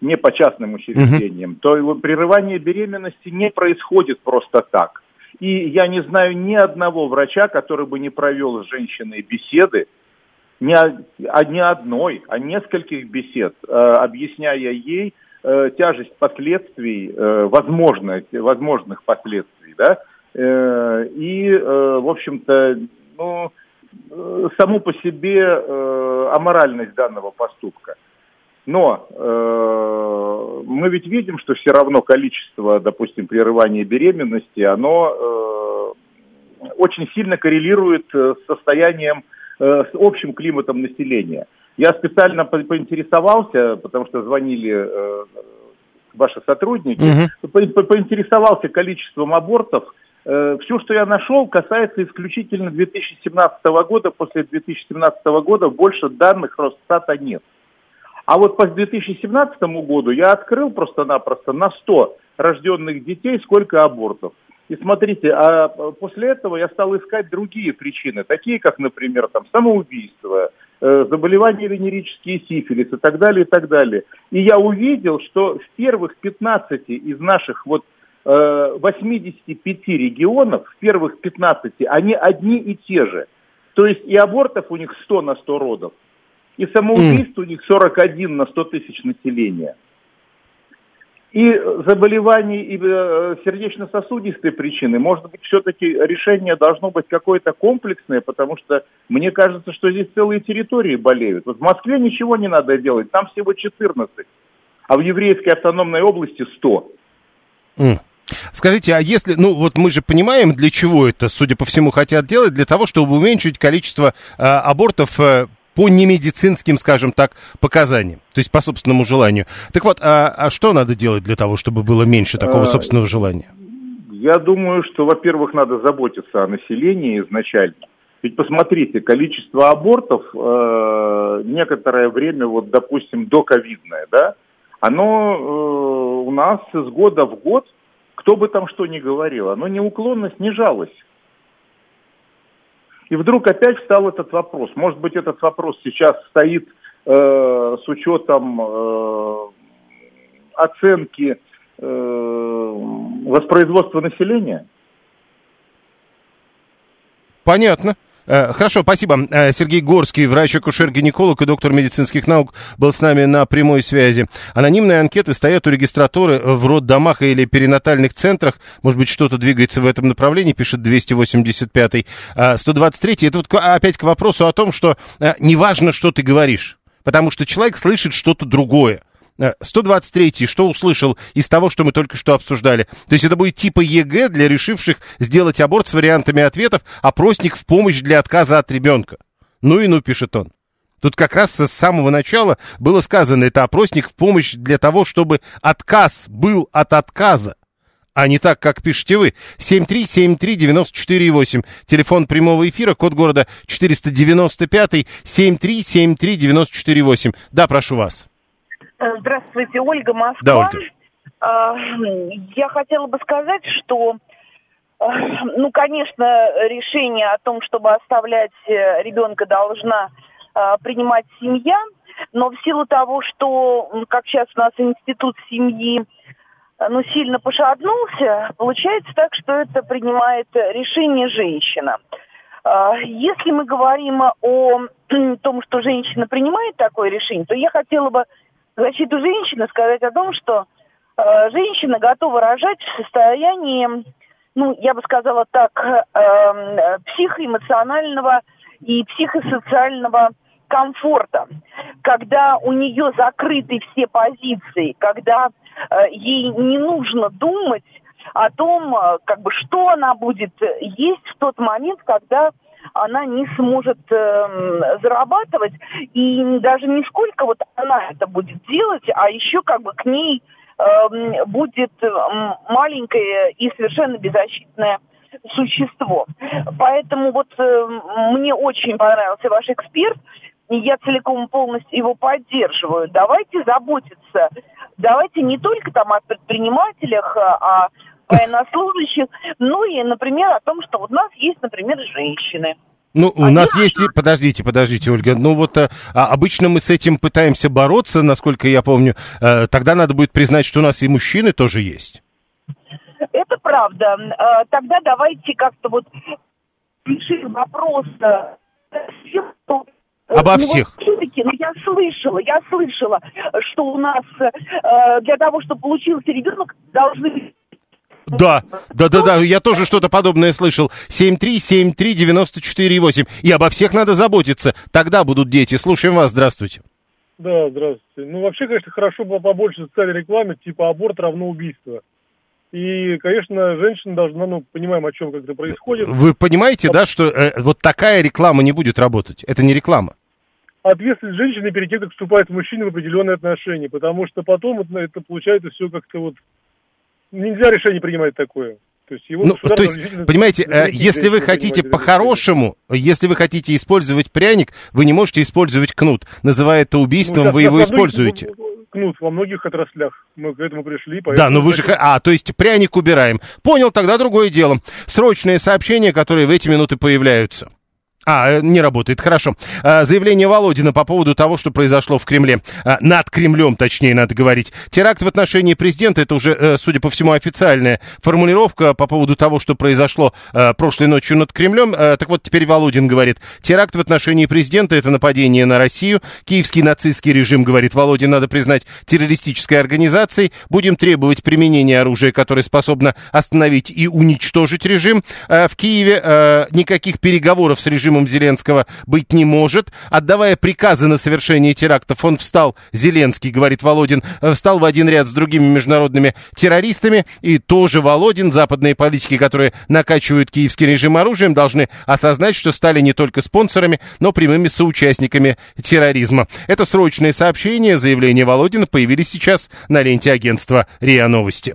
не по частным учреждениям, mm-hmm. то прерывание беременности не происходит просто так. И я не знаю ни одного врача, который бы не провел с женщиной беседы, не, а не одной, а нескольких бесед, э, объясняя ей, э, тяжесть последствий, э, возможность, возможных последствий, да, э, и, э, в общем-то, ну, э, саму по себе аморальность данного поступка. Но мы ведь видим, что все равно количество, допустим, прерывания беременности, оно очень сильно коррелирует с состоянием, с общим климатом населения. Я специально по поинтересовался, потому что звонили э, ваши сотрудники, угу. по по поинтересовался количеством абортов. Э, все, что я нашел, касается исключительно 2017 года. После 2017 года больше данных Росстата нет. А вот по 2017 году я открыл просто-напросто на 100 рожденных детей сколько абортов. И смотрите, а после этого я стал искать другие причины, такие как, например, там, самоубийство, заболевания венерические сифилис и так далее, и так далее. И я увидел, что в первых 15 из наших вот э, 85 регионов, в первых 15, они одни и те же. То есть и абортов у них 100 на 100 родов, и самоубийств mm. у них 41 на 100 тысяч населения – и заболеваний и э, сердечно-сосудистой причины, может быть, все-таки решение должно быть какое-то комплексное, потому что мне кажется, что здесь целые территории болеют. Вот в Москве ничего не надо делать, там всего 14, а в еврейской автономной области 100. Mm. Скажите, а если, ну вот мы же понимаем, для чего это, судя по всему, хотят делать, для того, чтобы уменьшить количество э, абортов э, по немедицинским, скажем так, показаниям, то есть по собственному желанию. Так вот, а, а что надо делать для того, чтобы было меньше такого а, собственного желания? Я думаю, что, во-первых, надо заботиться о населении изначально. Ведь посмотрите, количество абортов э, некоторое время, вот, допустим, до ковидное, да, оно э, у нас с года в год, кто бы там что ни говорил, оно неуклонно снижалось. И вдруг опять встал этот вопрос. Может быть, этот вопрос сейчас стоит э, с учетом э, оценки э, воспроизводства населения? Понятно. Э, хорошо, спасибо. Э, Сергей Горский, врач-акушер-гинеколог и доктор медицинских наук, был с нами на прямой связи. Анонимные анкеты стоят у регистратуры в роддомах или перинатальных центрах. Может быть, что-то двигается в этом направлении, пишет 285-й. 123-й. Это вот опять к вопросу о том, что э, неважно, что ты говоришь, потому что человек слышит что-то другое. 123-й, э, что услышал из того, что мы только что обсуждали? То есть это будет типа ЕГЭ для решивших сделать аборт с вариантами ответов, опросник в помощь для отказа от ребенка. Ну и ну, пишет он. Тут как раз с самого начала было сказано, это опросник в помощь для того, чтобы отказ был от отказа. А не так, как пишете вы. 7373948. Телефон прямого эфира, код города 495. 7373948. Да, прошу вас. Э, здравствуйте, Ольга Москва. Да, Ольга. А, я хотела бы сказать, что, э, ну, конечно, решение о том, чтобы оставлять э, ребенка, должна принимать семья, но в силу того, что, как сейчас у нас институт семьи, ну, сильно пошатнулся, получается так, что это принимает решение женщина. Если мы говорим о <clears throat> том, что женщина принимает такое решение, то я хотела бы защиту женщины сказать о том, что э, женщина готова рожать в состоянии, ну, я бы сказала так, э, психоэмоционального и психосоциального комфорта, когда у нее закрыты все позиции, когда э, ей не нужно думать о том, э, как бы, что она будет есть в тот момент, когда она не сможет э, зарабатывать, и даже не сколько вот она это будет делать, а еще как бы к ней э, будет маленькое и совершенно беззащитное существо. Поэтому вот э, мне очень понравился ваш эксперт, я целиком полностью его поддерживаю. Давайте заботиться давайте не только там о предпринимателях, а о военнослужащих, ну и, например, о том, что у нас есть, например, женщины. Ну, у Они нас есть... Подождите, подождите, Ольга. Ну, вот а, обычно мы с этим пытаемся бороться, насколько я помню. А, тогда надо будет признать, что у нас и мужчины тоже есть. Это правда. А, тогда давайте как-то вот решим вопрос Обо ну, всех. Все-таки, ну, я слышала, я слышала, что у нас э, для того, чтобы получился ребенок, должны да, да, да, да, я тоже что-то подобное слышал. 7373948. И обо всех надо заботиться. Тогда будут дети. Слушаем вас, здравствуйте. Да, здравствуйте. Ну, вообще, конечно, хорошо было побольше социальной рекламы, типа аборт равно убийство. И, конечно, женщина должна, ну, понимаем, о чем как это происходит. Вы понимаете, а... да, что э, вот такая реклама не будет работать? Это не реклама. Ответственность женщины перед тем, как вступает мужчина в определенные отношения, потому что потом это, это получается все как-то вот нельзя решение принимать такое. То есть, его ну, то есть понимаете, э, если вы хотите по-хорошему, если вы хотите использовать пряник, вы не можете использовать кнут. Называя это убийством, ну, вы его используете. Кнут во многих отраслях. Мы к этому пришли. Да, но вы же... А, то есть пряник убираем. Понял, тогда другое дело. Срочные сообщения, которые в эти минуты появляются. А, э, не работает, хорошо. А, заявление Володина по поводу того, что произошло в Кремле. А, над Кремлем, точнее, надо говорить. Теракт в отношении президента, это уже, э, судя по всему, официальная формулировка по поводу того, что произошло э, прошлой ночью над Кремлем. Так вот, теперь Володин говорит, теракт в отношении президента, это нападение на Россию. Киевский нацистский режим, говорит Володин, надо признать террористической организацией. Будем требовать применения оружия, которое способно остановить и уничтожить режим. В Киеве никаких переговоров с режимом режимом Зеленского быть не может. Отдавая приказы на совершение терактов, он встал, Зеленский, говорит Володин, э, встал в один ряд с другими международными террористами. И тоже Володин, западные политики, которые накачивают киевский режим оружием, должны осознать, что стали не только спонсорами, но прямыми соучастниками терроризма. Это срочные сообщения, заявления Володина появились сейчас на ленте агентства РИА Новости.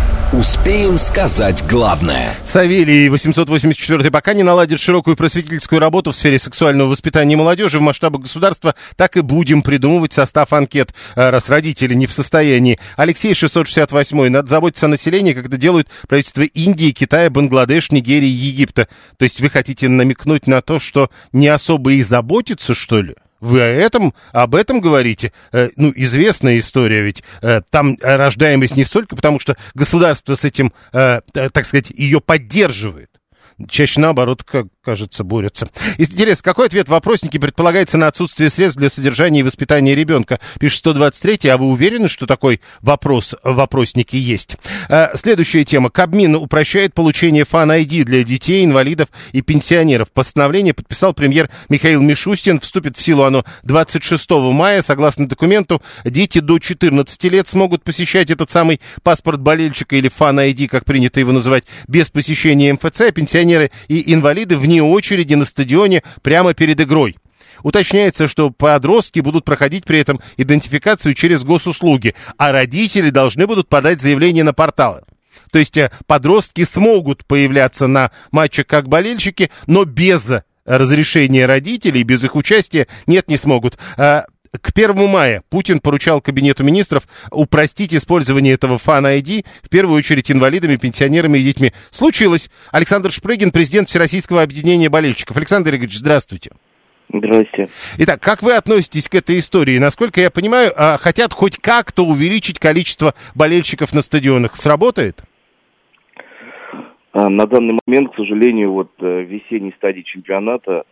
Успеем сказать главное. Савелий 884 пока не наладит широкую просветительскую работу в сфере сексуального воспитания молодежи в масштабах государства, так и будем придумывать состав анкет, э, раз родители не в состоянии. Алексей 668 надо заботиться о населении, как это делают правительства Индии, Китая, Бангладеш, Нигерии, Египта. То есть вы хотите намекнуть на то, что не особо и заботятся, что ли? Вы о этом, об этом говорите? Э, ну, известная история ведь. Э, там рождаемость не столько, потому что государство с этим, э, так сказать, ее поддерживает чаще наоборот, как кажется, борются. Интересно, какой ответ в вопроснике предполагается на отсутствие средств для содержания и воспитания ребенка? Пишет 123, а вы уверены, что такой вопрос в вопроснике есть? А, следующая тема. Кабмин упрощает получение фан-ID для детей, инвалидов и пенсионеров. Постановление подписал премьер Михаил Мишустин. Вступит в силу оно 26 мая. Согласно документу, дети до 14 лет смогут посещать этот самый паспорт болельщика или фан-ID, как принято его называть, без посещения МФЦ, пенсионеры и инвалиды вне очереди на стадионе прямо перед игрой. Уточняется, что подростки будут проходить при этом идентификацию через госуслуги, а родители должны будут подать заявление на порталы. То есть э, подростки смогут появляться на матчах как болельщики, но без разрешения родителей, без их участия нет, не смогут. К 1 мая Путин поручал Кабинету министров упростить использование этого фан-ID, в первую очередь инвалидами, пенсионерами и детьми. Случилось. Александр Шпрыгин, президент Всероссийского объединения болельщиков. Александр Игоревич, здравствуйте. Здравствуйте. Итак, как вы относитесь к этой истории? Насколько я понимаю, а, хотят хоть как-то увеличить количество болельщиков на стадионах. Сработает? А, на данный момент, к сожалению, вот в э, весенней стадии чемпионата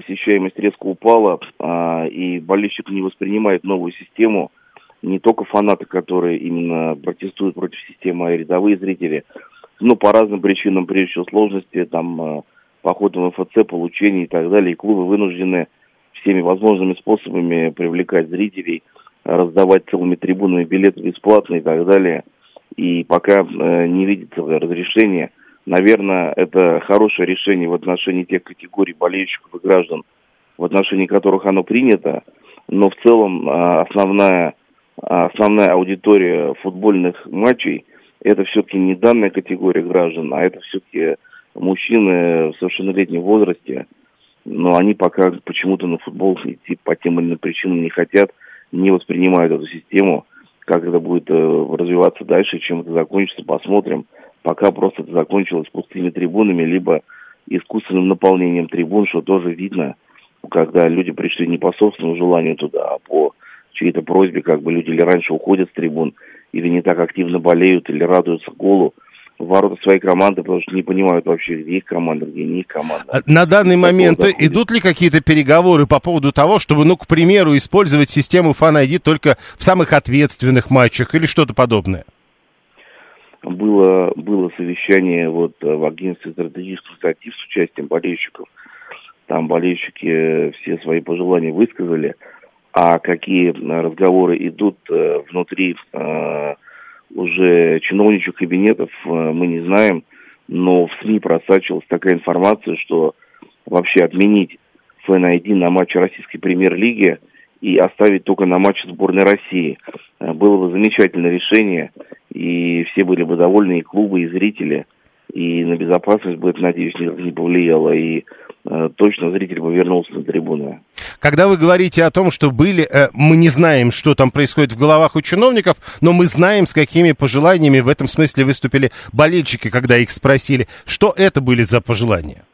посещаемость резко упала, а, и болельщик не воспринимает новую систему. Не только фанаты, которые именно протестуют против системы, а и рядовые зрители. Но по разным причинам, прежде всего сложности, там, а, похода в МФЦ, получения и так далее. И клубы вынуждены всеми возможными способами привлекать зрителей, раздавать целыми трибунами билеты бесплатно и так далее. И пока э, не видится разрешения Наверное, это хорошее решение в отношении тех категорий болельщиков и граждан, в отношении которых оно принято, но в целом а, основная, а, основная аудитория футбольных матчей это все-таки не данная категория граждан, а это все-таки мужчины в совершеннолетнем возрасте, но они пока почему-то на футбол идти по тем или иным причинам не хотят, не воспринимают эту систему, как это будет э, развиваться дальше, чем это закончится, посмотрим. Пока просто это закончилось пустыми трибунами, либо искусственным наполнением трибун, что тоже видно, когда люди пришли не по собственному желанию туда, а по чьей-то просьбе, как бы люди или раньше уходят с трибун, или не так активно болеют, или радуются голу в ворота своей команды, потому что не понимают вообще, где их команда, где не их команда. А на данный момент идут ли какие-то переговоры по поводу того, чтобы, ну, к примеру, использовать систему Fan ID только в самых ответственных матчах или что-то подобное? Было, было совещание вот в агентстве стратегических инициатив с участием болельщиков. Там болельщики все свои пожелания высказали. А какие разговоры идут э, внутри э, уже чиновничьих кабинетов, э, мы не знаем. Но в СМИ просачивалась такая информация, что вообще отменить ФН-1 на матче российской премьер-лиги и оставить только на матче сборной России. Было бы замечательное решение, и все были бы довольны, и клубы, и зрители, и на безопасность бы это, надеюсь, не повлияло, и э, точно зритель бы вернулся на трибуны. Когда вы говорите о том, что были, э, мы не знаем, что там происходит в головах у чиновников, но мы знаем, с какими пожеланиями в этом смысле выступили болельщики, когда их спросили, что это были за пожелания?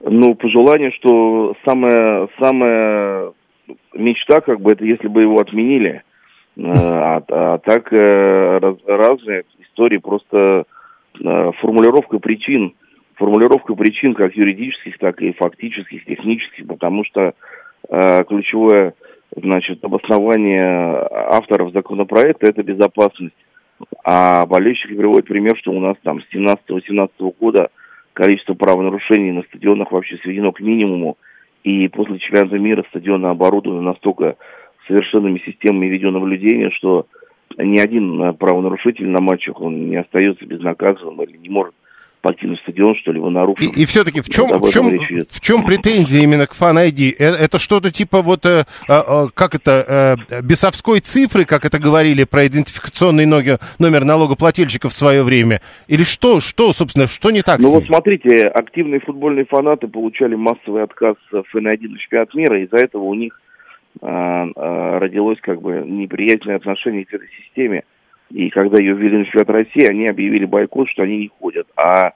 Ну, пожелание, что самая, самая мечта, как бы, это если бы его отменили. Э, а, а так э, раз, разные истории, просто э, формулировка причин формулировка причин как юридических, так и фактических, технических, потому что ключевое значит, обоснование авторов законопроекта – это безопасность. А болельщики приводят пример, что у нас там с 17-18 года количество правонарушений на стадионах вообще сведено к минимуму. И после чемпионата мира стадионы оборудованы настолько совершенными системами видеонаблюдения, что ни один правонарушитель на матчах он не остается безнаказанным или не может покинуть стадион, что ли, его нарушил. И, и все-таки в чем, в, чем, в чем претензия именно к Fan ID? Это, это что-то типа вот, э, э, как это, э, бесовской цифры, как это говорили про идентификационный номер, номер налогоплательщика в свое время? Или что, что, собственно, что не так Ну вот смотрите, активные футбольные фанаты получали массовый отказ Fan ID на чемпионат мира, из-за этого у них э, э, родилось как бы неприятное отношение к этой системе. И когда ее ввели на чемпионат России, они объявили бойкот, что они не ходят. А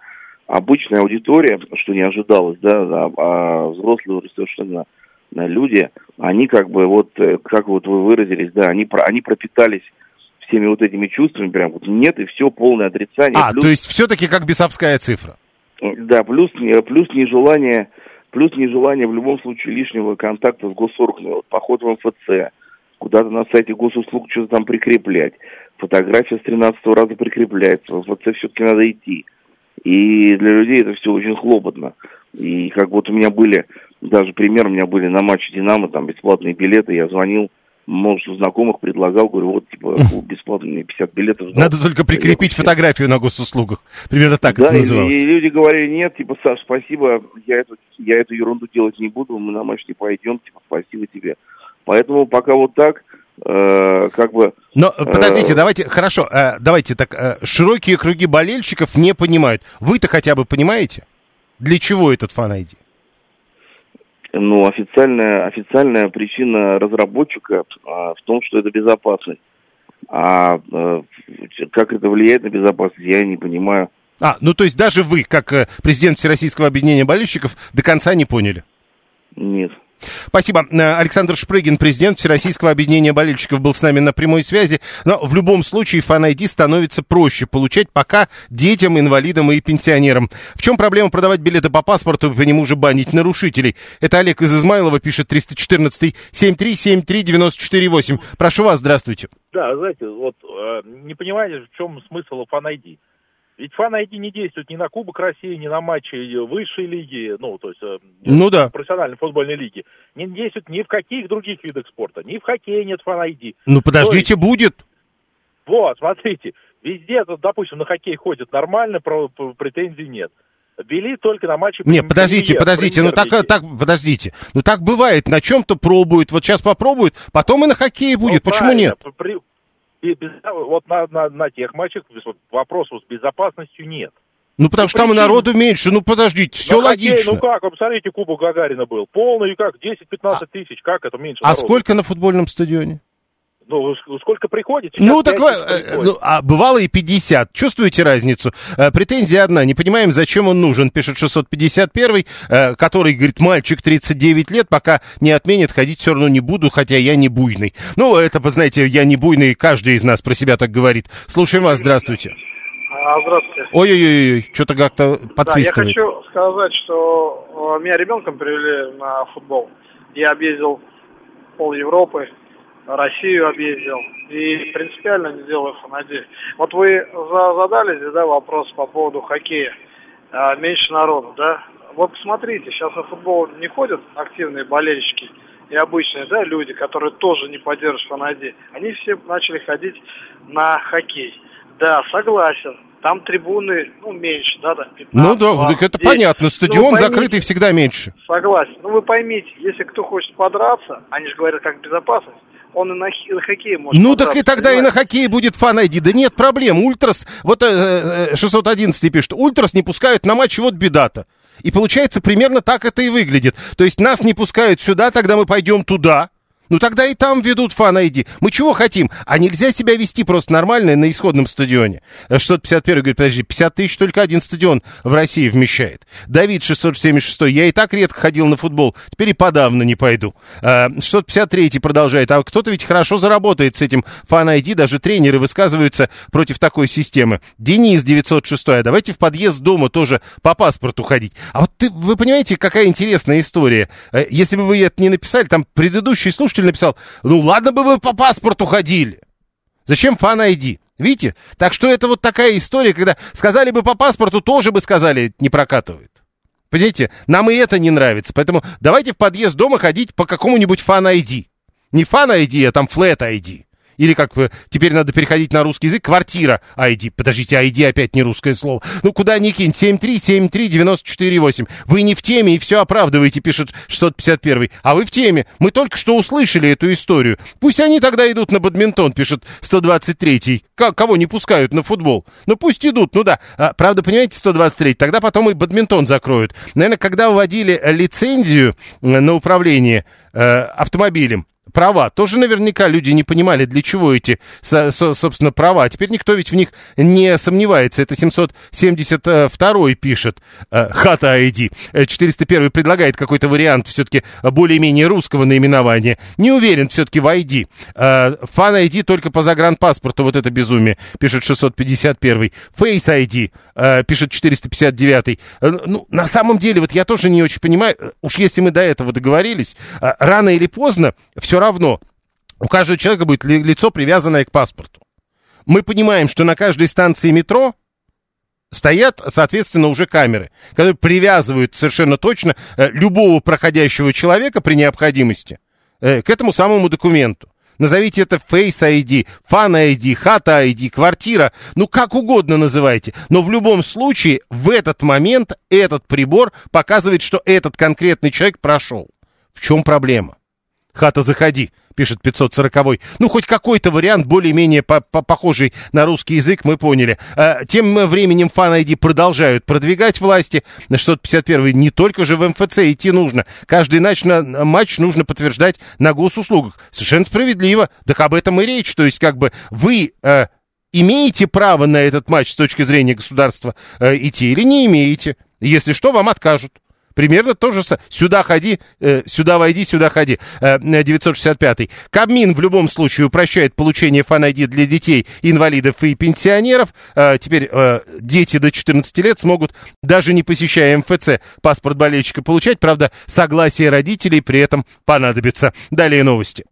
обычная аудитория, что не ожидалось, да, а, а взрослые уже совершенно люди, они как бы вот, э, как вот вы выразились, да, они, они пропитались всеми вот этими чувствами, прям вот нет, и все полное отрицание. А, плюс, то есть все-таки как бесовская цифра? Да, плюс, плюс нежелание, плюс нежелание в любом случае лишнего контакта с госорганами, вот поход в МФЦ, куда-то на сайте госуслуг что-то там прикреплять, фотография с 13 раза прикрепляется, в МФЦ все-таки надо идти. И для людей это все очень хлопотно. И как вот у меня были, даже пример, у меня были на матче «Динамо», там бесплатные билеты, я звонил, множество знакомых предлагал, говорю, вот, типа, <laughs> бесплатные 50 билетов. Надо только прикрепить фотографию на госуслугах. Примерно так да, это называлось. И, и люди говорили, нет, типа, Саш, спасибо, я эту, я эту ерунду делать не буду, мы на матч не пойдем, типа, спасибо тебе. Поэтому пока вот так, э, как бы... Но э, подождите, давайте, хорошо, э, давайте так, э, широкие круги болельщиков не понимают. Вы-то хотя бы понимаете, для чего этот фан-айди? Ну, официальная, официальная причина разработчика э, в том, что это безопасность. А э, как это влияет на безопасность, я не понимаю. А, ну то есть даже вы, как э, президент Всероссийского объединения болельщиков, до конца не поняли? Нет. Спасибо. Э, Александр Шпрыгин, президент Всероссийского объединения болельщиков, был с нами на прямой связи. Но в любом случае ID становится проще получать пока детям, инвалидам и пенсионерам. В чем проблема продавать билеты по паспорту и по нему же банить нарушителей? Это Олег из Измайлова пишет 314 7373 948. Прошу вас, здравствуйте. Да, знаете, вот э, не понимаете, в чем смысл ID? Ведь фан ID не действует ни на Кубок России, ни на матчи высшей лиги, ну, то есть э, ну, да. профессиональной футбольной лиги. Не действует ни в каких других видах спорта. Ни в хоккее нет фан ID. Ну, подождите, есть... будет. Вот, смотрите. Везде, допустим, на хоккей ходят нормально, претензий нет. Вели только на матче... Нет, подождите, премьер, подождите, ну так, так, подождите. Ну так бывает, на чем-то пробуют, вот сейчас попробуют, потом и на хоккее будет, ну, почему нет? При, без- вот на, на, на тех матчах вопросов с безопасностью нет. Ну, потому что там и причина- народу меньше. Ну, подождите, все хоккей, логично. Ну как, вы посмотрите, Кубок Гагарина был. Полный, как, 10-15 тысяч, как это меньше А народу? сколько на футбольном стадионе? Ну, сколько приходит? Ну, так тысяч э, приходит. ну, а бывало и 50. Чувствуете разницу? Э, Претензия одна. Не понимаем, зачем он нужен, пишет 651, э, который говорит, мальчик 39 лет, пока не отменит, ходить все равно не буду, хотя я не буйный. Ну, это, вы знаете, я не буйный, каждый из нас про себя так говорит. Слушаем вас, здравствуйте. А, Здравствуйте. Ой-ой-ой, что-то как-то Да, я подсвистывает. хочу сказать, что э, меня ребенком привели на футбол. Я объездил пол Европы, Россию объездил и принципиально не делаю фанади. Вот вы за- задали здесь, да, вопрос по поводу хоккея. А, меньше народу, да? Вот посмотрите, сейчас на футбол не ходят активные болельщики и обычные, да, люди, которые тоже не поддерживают фанади. Они все начали ходить на хоккей. Да, согласен. Там трибуны, ну, меньше, да, там 15, Ну да, 20, так это 10. понятно, Ну, стадион поймите, закрытый всегда меньше. Согласен. Ну, вы поймите, если кто хочет подраться, они же говорят как безопасность, он и на, хи- на хоккее может Ну так и тогда и на хоккее будет фан ID. Да нет проблем. Ультрас, вот э, э, 611 пишет, Ультрас не пускают на матч, вот беда-то. И получается примерно так это и выглядит. То есть нас не пускают сюда, тогда мы пойдем туда. Ну тогда и там ведут фан ID. Мы чего хотим? А нельзя себя вести просто нормально на исходном стадионе. Э, 651 говорит, подожди, 50 тысяч только один стадион в России вмещает. Давид 676, я и так редко ходил на футбол, теперь и подавно не пойду. Э, 653 продолжает, а кто-то ведь хорошо заработает с этим фан ID, даже тренеры высказываются против такой системы. Денис 906, а давайте в подъезд дома тоже по паспорту ходить. А вот ты, вы понимаете, какая интересная история? Э, Если бы вы это не написали, там предыдущий слушатель написал, ну ладно бы вы по паспорту ходили. Зачем фан ID? Видите? Так что это вот такая история, когда сказали бы по паспорту, тоже бы сказали, не прокатывает. Понимаете, нам и это не нравится. Поэтому давайте в подъезд дома ходить по какому-нибудь фан ID. Не фан ID, а там ID. Или как бы теперь надо переходить на русский язык, квартира ID. Подождите, ID опять не русское слово. Ну, куда ни кинь, 7373948. Вы не в теме и все оправдываете, пишет 651. А вы в теме. Мы только что услышали эту историю. Пусть они тогда идут на бадминтон, пишет 123. К- кого не пускают на футбол? Ну, пусть идут, ну да. А, правда, понимаете, 123, тогда потом и бадминтон закроют. Наверное, когда вводили э, лицензию э, на управление э, автомобилем, права. Тоже наверняка люди не понимали, для чего эти, со- со- собственно, права. А теперь никто ведь в них не сомневается. Это 772 пишет э, Хата ID. Э, 401 предлагает какой-то вариант все-таки более-менее русского наименования. Не уверен все-таки в ID. Э, Фан ID только по загранпаспорту. Вот это безумие, пишет 651. Face ID, э, пишет 459. Э, Ну, на самом деле, вот я тоже не очень понимаю, э, уж если мы до этого договорились, э, рано или поздно все равно у каждого человека будет ли- лицо, привязанное к паспорту. Мы понимаем, что на каждой станции метро стоят, соответственно, уже камеры, которые привязывают совершенно точно э, любого проходящего человека при необходимости э, к этому самому документу. Назовите это Face ID, Fan ID, Хата ID, квартира, ну как угодно называйте. Но в любом случае в этот момент этот прибор показывает, что этот конкретный человек прошел. В чем проблема? Хата, заходи, пишет 540 Ну, хоть какой-то вариант более-менее по- по- похожий на русский язык, мы поняли. А, тем временем фан ID продолжают продвигать власти. 651 не только же в МФЦ идти нужно. Каждый матч, на, матч нужно подтверждать на госуслугах. Совершенно справедливо. Так об этом и речь. То есть, как бы вы... э, Имеете право на этот матч с точки зрения государства э, идти или не имеете? Если что, вам откажут. Примерно то же самое. Сюда ходи, э, сюда войди, сюда ходи. Э, 965. Кабмин в любом случае упрощает получение фан-ID для детей, инвалидов и пенсионеров. Э, теперь э, дети до 14 лет смогут, даже не посещая МФЦ, паспорт болельщика получать. Правда, согласие родителей при этом понадобится. Далее новости.